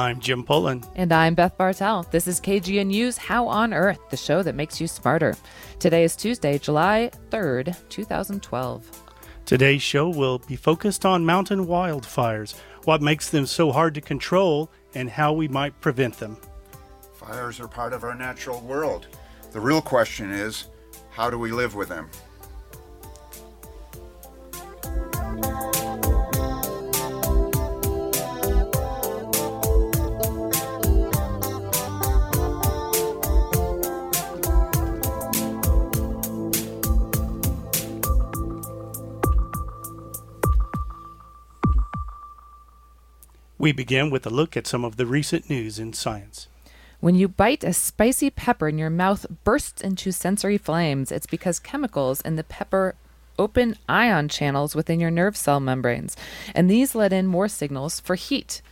I'm Jim Pullen. And I'm Beth Bartel. This is KGNU's How on Earth, the show that makes you smarter. Today is Tuesday, July 3rd, 2012. Today's show will be focused on mountain wildfires, what makes them so hard to control, and how we might prevent them. Fires are part of our natural world. The real question is how do we live with them? We begin with a look at some of the recent news in science. When you bite a spicy pepper and your mouth bursts into sensory flames, it's because chemicals in the pepper open ion channels within your nerve cell membranes, and these let in more signals for heat.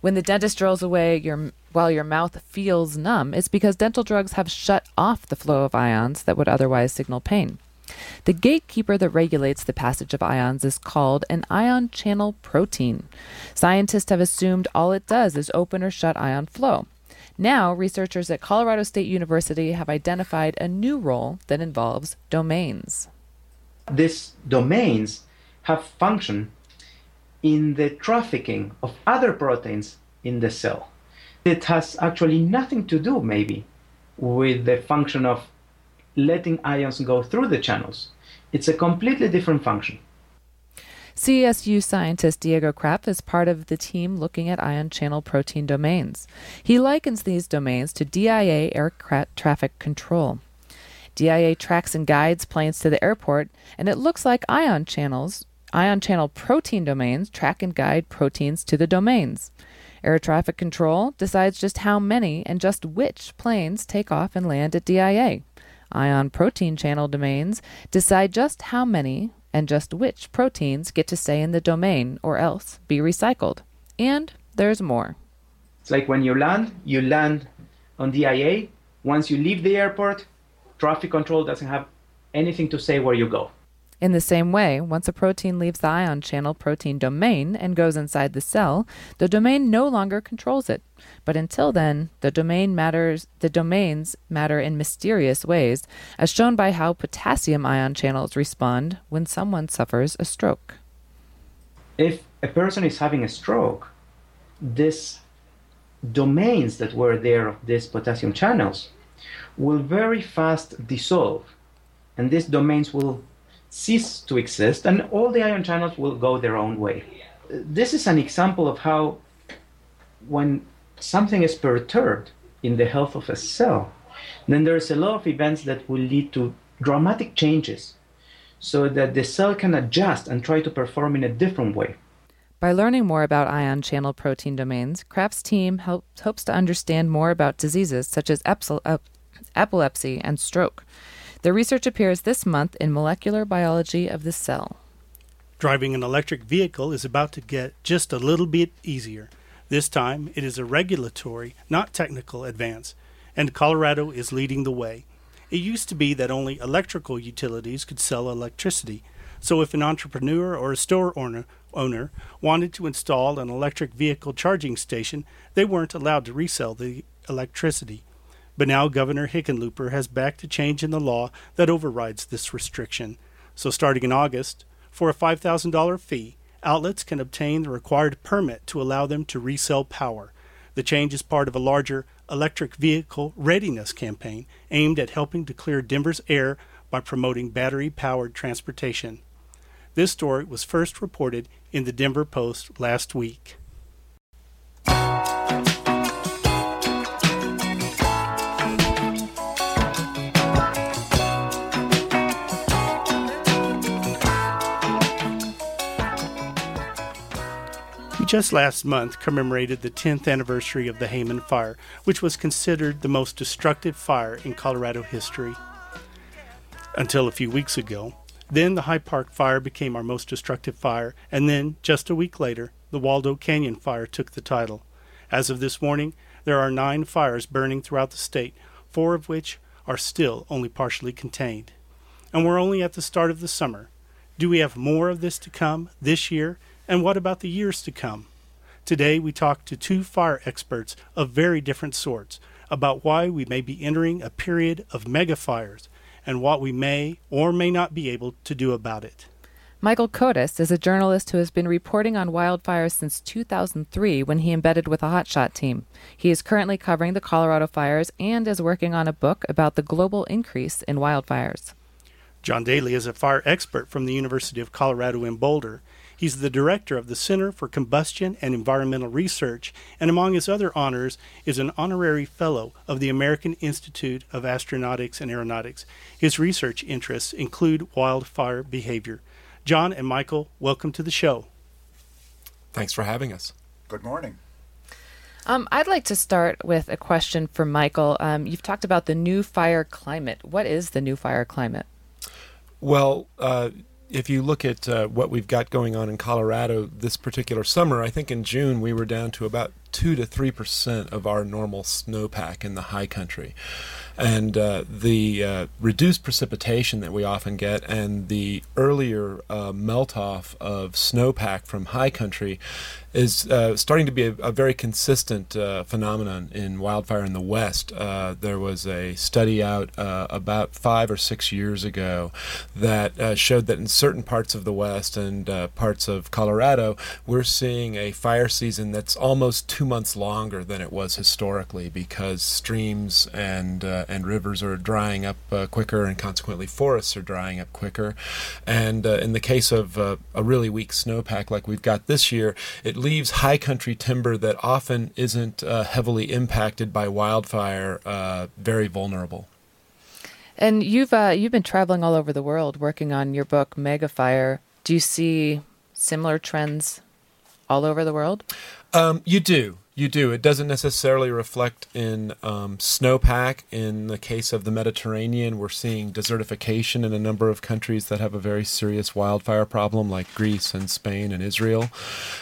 When the dentist drills away your while your mouth feels numb, it's because dental drugs have shut off the flow of ions that would otherwise signal pain. The gatekeeper that regulates the passage of ions is called an ion channel protein. Scientists have assumed all it does is open or shut ion flow. Now, researchers at Colorado State University have identified a new role that involves domains. These domains have function in the trafficking of other proteins in the cell. It has actually nothing to do, maybe, with the function of letting ions go through the channels. It's a completely different function. CSU scientist Diego Krapf is part of the team looking at ion channel protein domains. He likens these domains to DIA air traffic control. DIA tracks and guides planes to the airport, and it looks like ion channels, ion channel protein domains track and guide proteins to the domains. Air traffic control decides just how many and just which planes take off and land at DIA. Ion protein channel domains decide just how many and just which proteins get to stay in the domain or else be recycled. And there's more. It's like when you land, you land on DIA. Once you leave the airport, traffic control doesn't have anything to say where you go. In the same way, once a protein leaves the ion channel protein domain and goes inside the cell, the domain no longer controls it. But until then, the domain matters the domains matter in mysterious ways, as shown by how potassium ion channels respond when someone suffers a stroke. If a person is having a stroke, these domains that were there of these potassium channels will very fast dissolve, and these domains will cease to exist and all the ion channels will go their own way. This is an example of how when something is perturbed in the health of a cell, then there's a lot of events that will lead to dramatic changes so that the cell can adjust and try to perform in a different way. By learning more about ion channel protein domains, Krapf's team hopes to understand more about diseases such as epilepsy and stroke. The research appears this month in Molecular Biology of the Cell. Driving an electric vehicle is about to get just a little bit easier. This time, it is a regulatory, not technical advance, and Colorado is leading the way. It used to be that only electrical utilities could sell electricity, so if an entrepreneur or a store owner, owner wanted to install an electric vehicle charging station, they weren't allowed to resell the electricity. But now Governor Hickenlooper has backed a change in the law that overrides this restriction. So starting in August, for a $5,000 fee, outlets can obtain the required permit to allow them to resell power. The change is part of a larger electric vehicle readiness campaign aimed at helping to clear Denver's air by promoting battery powered transportation. This story was first reported in the Denver Post last week. Just last month commemorated the 10th anniversary of the Hayman Fire, which was considered the most destructive fire in Colorado history. Until a few weeks ago. Then the High Park Fire became our most destructive fire, and then, just a week later, the Waldo Canyon Fire took the title. As of this morning, there are nine fires burning throughout the state, four of which are still only partially contained. And we're only at the start of the summer. Do we have more of this to come this year and what about the years to come? Today, we talk to two fire experts of very different sorts about why we may be entering a period of mega fires and what we may or may not be able to do about it. Michael Kodas is a journalist who has been reporting on wildfires since 2003 when he embedded with a hotshot team. He is currently covering the Colorado fires and is working on a book about the global increase in wildfires. John Daily is a fire expert from the University of Colorado in Boulder. He's the director of the Center for Combustion and Environmental Research, and among his other honors is an honorary fellow of the American Institute of Astronautics and Aeronautics. His research interests include wildfire behavior. John and Michael, welcome to the show. Thanks for having us. Good morning. Um, I'd like to start with a question for Michael. Um, you've talked about the new fire climate. What is the new fire climate? Well, uh, if you look at uh, what we've got going on in Colorado this particular summer, I think in June we were down to about 2 to 3% of our normal snowpack in the high country. And uh, the uh, reduced precipitation that we often get and the earlier uh, melt off of snowpack from high country is uh, starting to be a, a very consistent uh, phenomenon in wildfire in the West. Uh, there was a study out about five or six years ago that showed that in certain parts of the West and parts of Colorado, we're seeing a fire season that's almost two months longer than it was historically because streams and and rivers are drying up uh, quicker and consequently forests are drying up quicker. And uh, in the case of uh, a really weak snowpack like we've got this year, it leaves high country timber that often isn't uh, heavily impacted by wildfire uh, very vulnerable. And you've you've been traveling all over the world working on your book Megafire. Do you see similar trends all over the world? Um, you do. You do. It doesn't necessarily reflect in um, snowpack. In the case of the Mediterranean, we're seeing desertification in a number of countries that have a very serious wildfire problem, like Greece and Spain and Israel.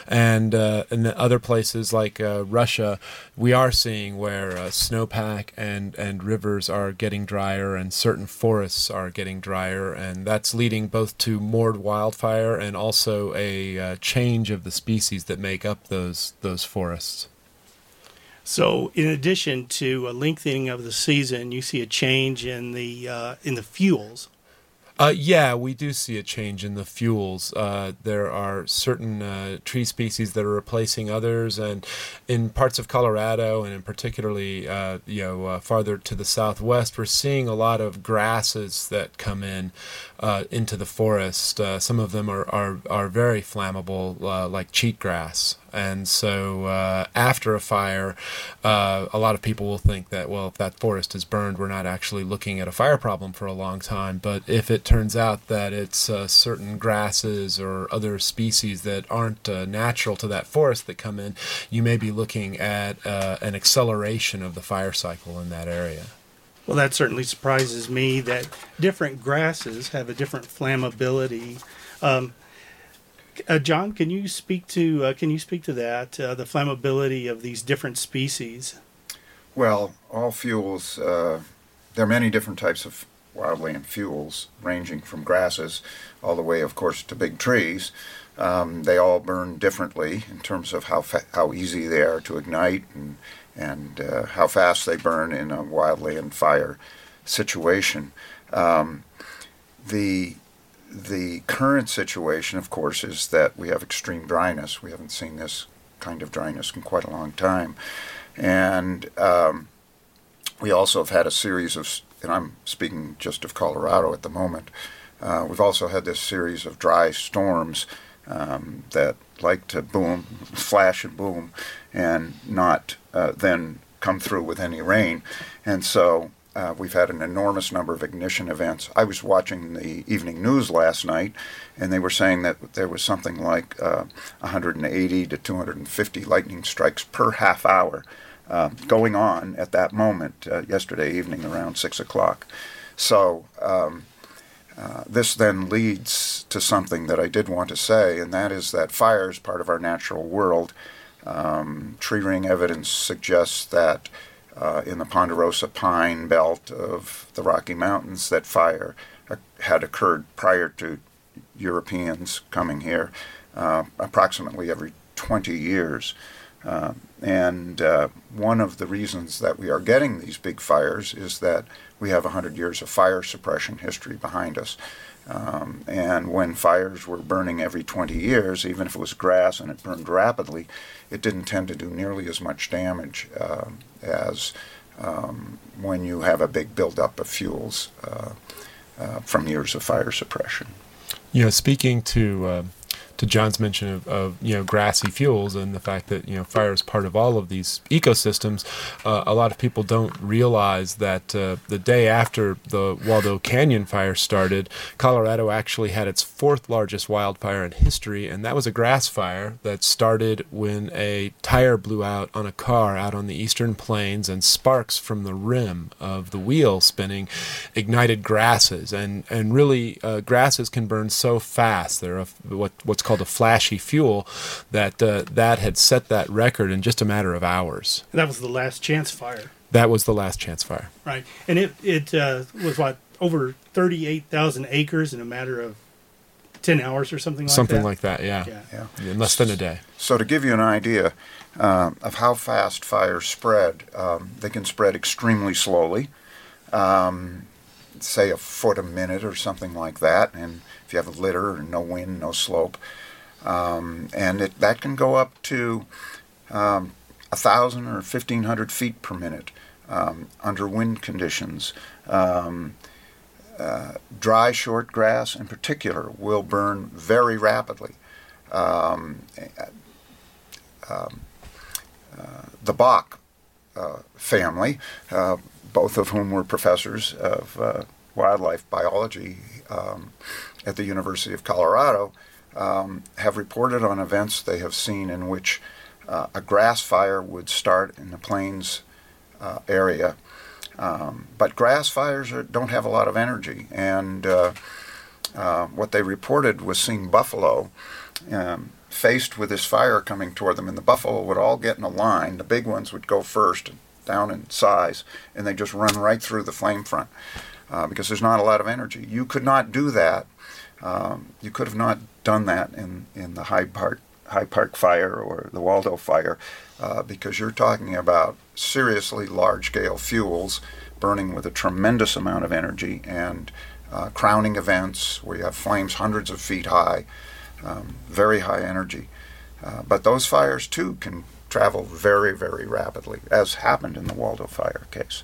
And uh, in other places like uh, Russia, we are seeing where uh, snowpack and, and rivers are getting drier and certain forests are getting drier. And that's leading both to more wildfire and also a uh, change of the species that make up those, those forests. So, in addition to a lengthening of the season, you see a change in the uh, in the fuels. Uh, yeah, we do see a change in the fuels. Uh, there are certain uh, tree species that are replacing others, and in parts of Colorado, and in particularly, uh, you know, uh, farther to the southwest, we're seeing a lot of grasses that come in uh, into the forest. some of them are are, are very flammable, like cheatgrass, and so uh, after a fire, uh, a lot of people will think that, well, if that forest is burned, we're not actually looking at a fire problem for a long time. But if it turns out that it's uh, certain grasses or other species that aren't uh, natural to that forest that come in, you may be looking at uh, an acceleration of the fire cycle in that area. Well, that certainly surprises me that different grasses have a different flammability. Um, uh, John, can you speak to uh, can you speak to that uh, the flammability of these different species? Well, all fuels. Uh, there are many different types of wildland fuels, ranging from grasses all the way, of course, to big trees. Um, they all burn differently in terms of how fa- how easy they are to ignite and and uh, how fast they burn in a wildland fire situation. Um, the the current situation, of course, is that we have extreme dryness. We haven't seen this kind of dryness in quite a long time. And um, we also have had a series of, and I'm speaking just of Colorado at the moment, uh, we've also had this series of dry storms um, that like to boom, flash and boom, and not uh, then come through with any rain. And so uh, we've had an enormous number of ignition events. I was watching the evening news last night, and they were saying that there was something like uh, 180 to 250 lightning strikes per half hour uh, going on at that moment uh, yesterday evening around 6 o'clock. So um, uh, this then leads to something that I did want to say, and that is that fire is part of our natural world. Um, tree ring evidence suggests that uh, in the ponderosa pine belt of the Rocky Mountains that fire uh, had occurred prior to Europeans coming here, uh, approximately every 20 years. Uh, and uh, one of the reasons that we are getting these big fires is that we have 100 years of fire suppression history behind us. Um, and when fires were burning every 20 years, even if it was grass and it burned rapidly, it didn't tend to do nearly as much damage uh, as um, when you have a big buildup of fuels uh, uh, from years of fire suppression. Know, speaking to uh, to John's mention of, of, you know grassy fuels and the fact that you know fire is part of all of these ecosystems, uh, a lot of people don't realize that uh, the day after the Waldo Canyon fire started, Colorado actually had its fourth largest wildfire in history, and that was a grass fire that started when a tire blew out on a car out on the eastern plains, and sparks from the rim of the wheel spinning ignited grasses, and and really uh, grasses can burn so fast. They're a, what what's called a flashy fuel, that uh, that had set that record in just a matter of hours. That was the last chance fire. That was the last chance fire. Right, and it it uh, was what over thirty eight thousand acres in a matter of ten hours or something like that. Something that. like that, yeah. Yeah. Yeah. In less than a day. So, to give you an idea uh, of how fast fires spread, um, they can spread extremely slowly, um, say a foot a minute or something like that. And if you have a litter and no wind, no slope, um, and it, that can go up to um, a thousand or fifteen hundred feet per minute um, under wind conditions. Um, uh, dry short grass, in particular, will burn very rapidly. Um, um, uh, the Bach uh, family, uh, both of whom were professors of uh, wildlife biology um, at the University of Colorado, um, have reported on events they have seen in which uh, a grass fire would start in the plains uh, area. Um, but grass fires are, don't have a lot of energy, and uh, uh, what they reported was seeing buffalo um, faced with this fire coming toward them, and the buffalo would all get in a line. The big ones would go first, down in size, and they just run right through the flame front uh, because there's not a lot of energy. You could not do that. Um, you could have not done that in, in the Hyde Park High Park fire or the Waldo fire uh, because you're talking about seriously large scale fuels burning with a tremendous amount of energy and uh, crowning events where you have flames hundreds of feet high, um, very high energy. Uh, but those fires too can travel very, very rapidly, as happened in the Waldo fire case.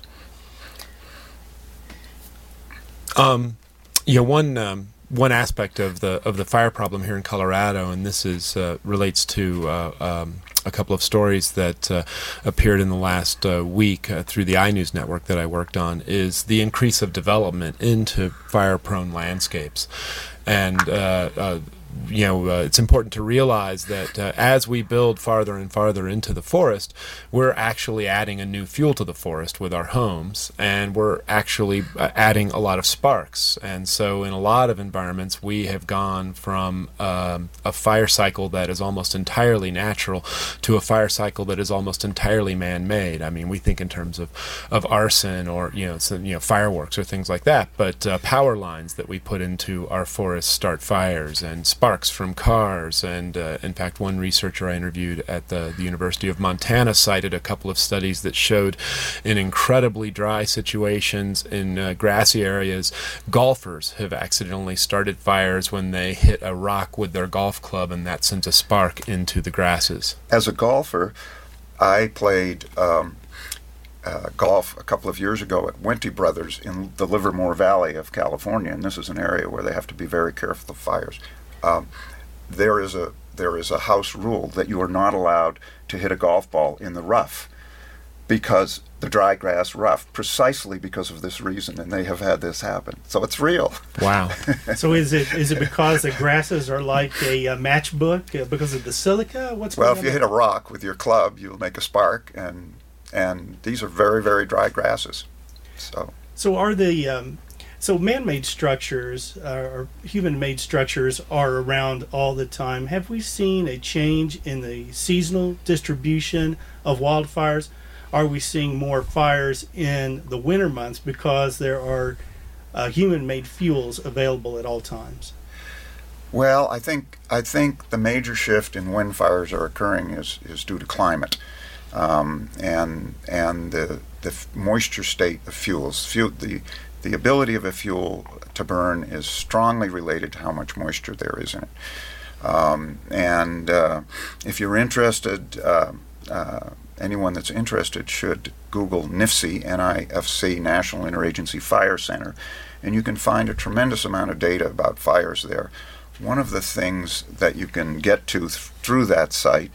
Um, know, one um, one aspect of the of the fire problem here in Colorado, and this is uh, relates to uh, um, a couple of stories that uh, appeared in the last uh, week uh, through the iNews network that I worked on, is the increase of development into fire-prone landscapes, and uh, you know, uh, it's important to realize that uh, as we build farther and farther into the forest, we're actually adding a new fuel to the forest with our homes, and we're actually uh, adding a lot of sparks. And so, in a lot of environments, we have gone from um, a fire cycle that is almost entirely natural to a fire cycle that is almost entirely man-made. I mean, we think in terms of, of arson or you know, some, you know, fireworks or things like that, but uh, power lines that we put into our forests start fires and sparks from cars. And uh, in fact, one researcher I interviewed at the, the University of Montana cited a couple of studies that showed in incredibly dry situations in uh, grassy areas, golfers have accidentally started fires when they hit a rock with their golf club, and that sends a spark into the grasses. As a golfer, I played um, uh, golf a couple of years ago at Wente Brothers in the Livermore Valley of California, and this is an area where they have to be very careful of fires. Um, there is a there is a house rule that you are not allowed to hit a golf ball in the rough because the dry grass rough precisely because of this reason and they have had this happen so it's real Wow. So is it is it because the grasses are like a, uh matchbook uh, because of the silica? What's well if you on hit a rock with your club you'll make a spark and and these are very very dry grasses so So are the um, so man-made structures uh, or human-made structures are around all the time. Have we seen a change in the seasonal distribution of wildfires? Are we seeing more fires in the winter months because there are uh, human-made fuels available at all times? Well, I think I think the major shift in when fires are occurring is, is due to climate, um, and and the the moisture state of fuels. Fuel, the the ability of a fuel to burn is strongly related to how much moisture there is in it. Um, and uh, if you're interested, uh, uh, anyone that's interested should Google NIFC, N-I-F-C, National Interagency Fire Center, and you can find a tremendous amount of data about fires there. One of the things that you can get to th- through that site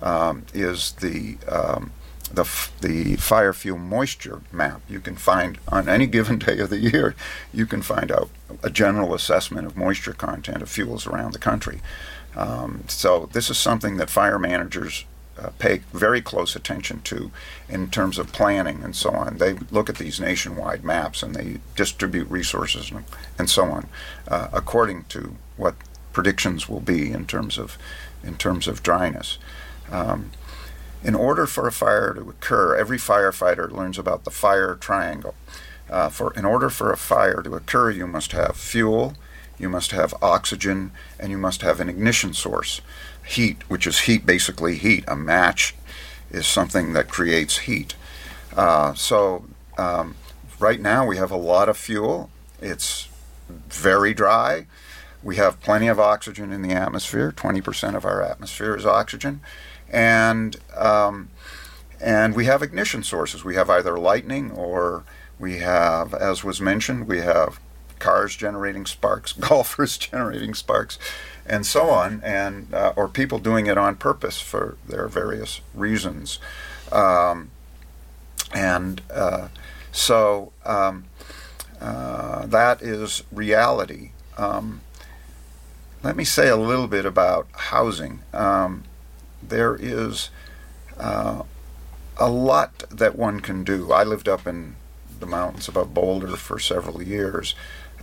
um, is the um, the, the fire fuel moisture map. You can find on any given day of the year, you can find out a general assessment of moisture content of fuels around the country. Um, so this is something that fire managers uh, pay very close attention to in terms of planning and so on. They look at these nationwide maps and they distribute resources and, and so on uh, according to what predictions will be in terms of in terms of dryness. Um, in order for a fire to occur, every firefighter learns about the fire triangle. Uh, for in order for a fire to occur, you must have fuel, you must have oxygen, and you must have an ignition source, heat, which is heat, basically heat. A match is something that creates heat. Uh, so um, right now we have a lot of fuel. It's very dry. We have plenty of oxygen in the atmosphere. 20% of our atmosphere is oxygen and um, and we have ignition sources. We have either lightning or we have, as was mentioned, we have cars generating sparks, golfers generating sparks, and so on, and uh, or people doing it on purpose for their various reasons, um, and uh, so um, uh, that is reality. Um, let me say a little bit about housing. Um, there is uh, a lot that one can do. I lived up in the mountains above Boulder for several years,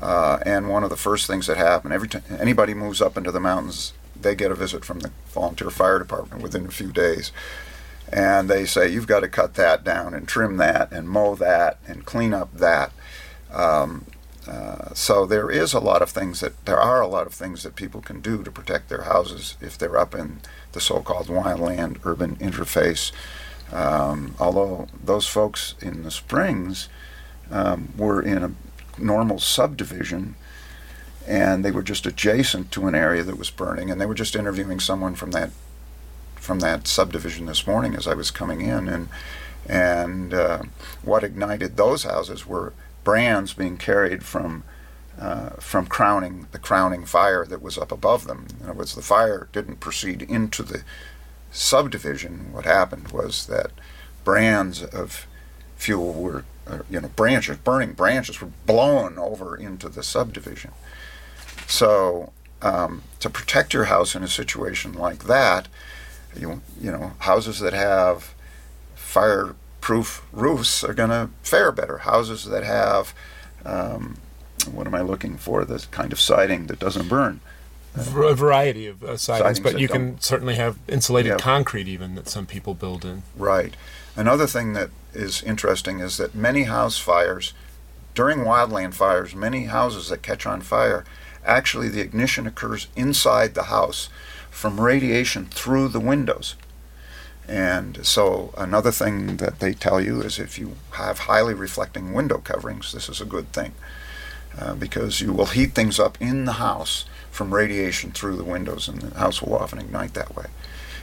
uh, and one of the first things that happen every time anybody moves up into the mountains, they get a visit from the volunteer fire department within a few days. And they say, You've got to cut that down and trim that and mow that and clean up that. Um, uh, so there is a lot of things that there are a lot of things that people can do to protect their houses if they're up in the so-called wildland urban interface. Um, although those folks in the Springs um, were in a normal subdivision and they were just adjacent to an area that was burning and they were just interviewing someone from that from that subdivision this morning as I was coming in and and uh, what ignited those houses were brands being carried from uh, from crowning the crowning fire that was up above them. In other words, the fire didn't proceed into the subdivision. What happened was that brands of fuel were, uh, you know, branches, burning branches were blown over into the subdivision. So, um, to protect your house in a situation like that, you, you know, houses that have fireproof roofs are going to fare better. Houses that have um, what am I looking for? The kind of siding that doesn't burn. a variety of uh, sidings, Sidings but you can certainly have insulated Yeah. concrete even that some people build in. Right. Another thing that is interesting is that many house fires, during wildland fires, many houses that catch on fire, actually the ignition occurs inside the house from radiation through the windows. And so another thing that they tell you is if you have highly reflecting window coverings, this is a good thing. Uh, because you will heat things up in the house from radiation through the windows, and the house will often ignite that way.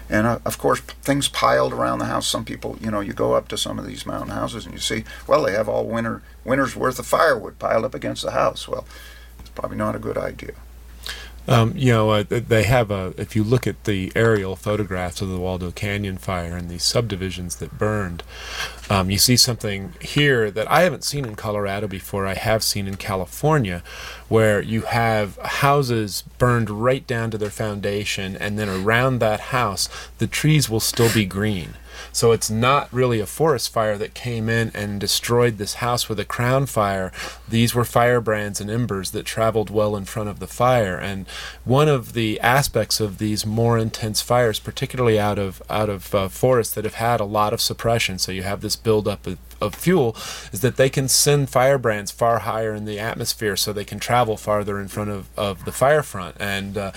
And uh, of course, p- things piled around the house. Some people, you know, you go up to some of these mountain houses and you see, well, they have all winter winter's worth of firewood piled up against the house. Well, it's probably not a good idea. Um, you know, uh, they have a. If you look at the aerial photographs of the Waldo Canyon fire and the subdivisions that burned, um, you see something here that I haven't seen in Colorado before. I have seen in California, where you have houses burned right down to their foundation, and then around that house, the trees will still be green. So it's not really a forest fire that came in and destroyed this house with a crown fire. These were firebrands and embers that traveled well in front of the fire. And one of the aspects of these more intense fires, particularly out of out of uh, forests that have had a lot of suppression, so you have this buildup of, of fuel is that they can send firebrands far higher in the atmosphere so they can travel farther in front of, of the fire front. And uh,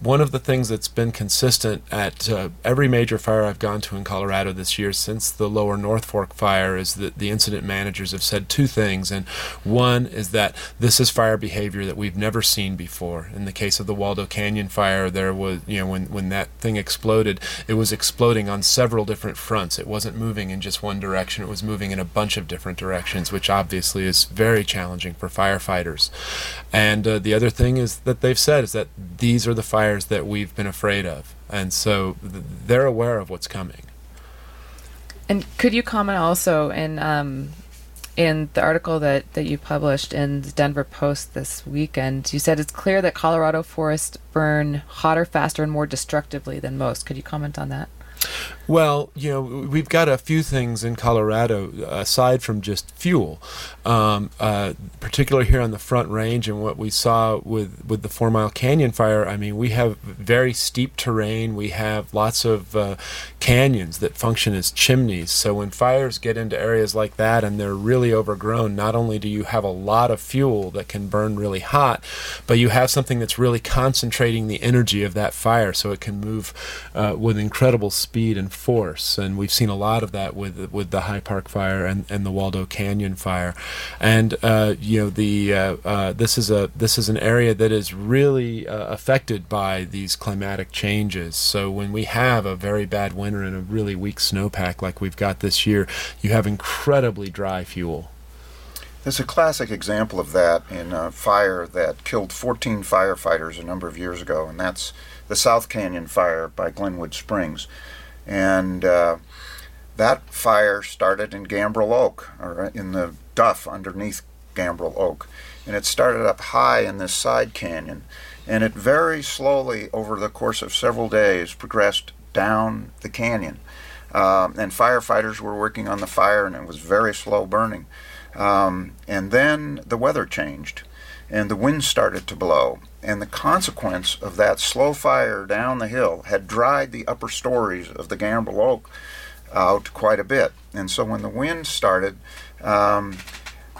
one of the things that's been consistent at uh, every major fire I've gone to in Colorado this year since the lower North Fork fire is that the incident managers have said two things. And one is that this is fire behavior that we've never seen before. In the case of the Waldo Canyon fire, there was, you know, when, when that thing exploded, it was exploding on several different fronts. It wasn't moving in just one direction, it was moving in a bunch of different directions, which obviously is very challenging for firefighters. And uh, the other thing is that they've said is that these are the fires that we've been afraid of. And so th- they're aware of what's coming. And could you comment also in um, in the article that, that you published in the Denver Post this weekend? You said it's clear that Colorado forests burn hotter, faster, and more destructively than most. Could you comment on that? Well, you know, we've got a few things in Colorado aside from just fuel, um, uh, particularly here on the Front Range and what we saw with with the Four Mile Canyon fire. I mean, we have very steep terrain. We have lots of uh, canyons that function as chimneys. So when fires get into areas like that and they're really overgrown, not only do you have a lot of fuel that can burn really hot, but you have something that's really concentrating the energy of that fire, so it can move uh, with incredible speed and force, and we've seen a lot of that with with the High Park fire and, and the Waldo Canyon fire, and uh, you know the uh, uh, this is a this is an area that is really uh, affected by these climatic changes. So when we have a very bad winter and a really weak snowpack like we've got this year, you have incredibly dry fuel. There's a classic example of that in a fire that killed 14 firefighters a number of years ago, and that's the South Canyon fire by Glenwood Springs. And uh, that fire started in Gambel Oak, or in the duff underneath Gambel Oak. And it started up high in this side canyon. And it very slowly, over the course of several days, progressed down the canyon. Um, and firefighters were working on the fire, and it was very slow burning. Um, and then the weather changed, and the wind started to blow, and the consequence of that slow fire down the hill had dried the upper stories of the Gambel Oak out quite a bit. And so when the wind started, um,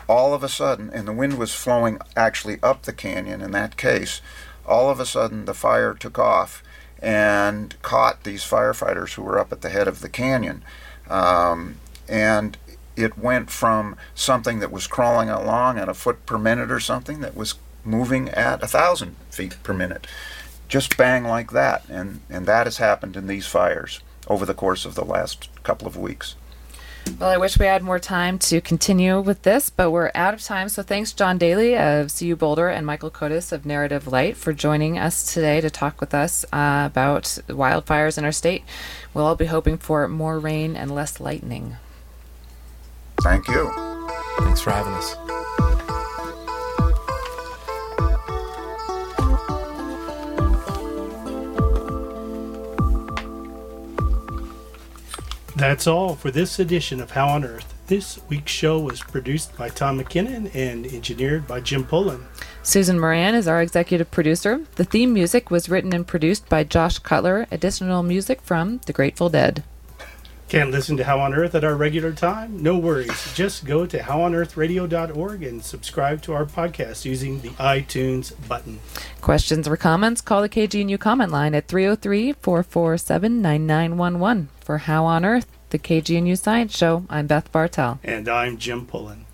all of a sudden, and the wind was flowing actually up the canyon in that case, all of a sudden the fire took off and caught these firefighters who were up at the head of the canyon. Um, and it went from something that was crawling along at a foot per minute or something that was moving at a thousand feet per minute. Just bang like that. And, and that has happened in these fires over the course of the last couple of weeks. Well, I wish we had more time to continue with this, but we're out of time. So thanks, John Daily of CU Boulder and Michael Kodas of Narrative Light for joining us today to talk with us uh, about wildfires in our state. We'll all be hoping for more rain and less lightning. Thank you. Thanks for having us. That's all for this edition of How on Earth. This week's show was produced by Tom McKinnon and engineered by Jim Pullen. Susan Moran is our executive producer. The theme music was written and produced by Josh Cutler. Additional music from The Grateful Dead. Can't listen to How on Earth at our regular time? No worries. Just go to howonearthradio.org and subscribe to our podcast using the iTunes button. Questions or comments? Call the KGNU comment line at 303 447 9911. For How on Earth, the KGNU Science Show, I'm Beth Bartel. And I'm Jim Pullen.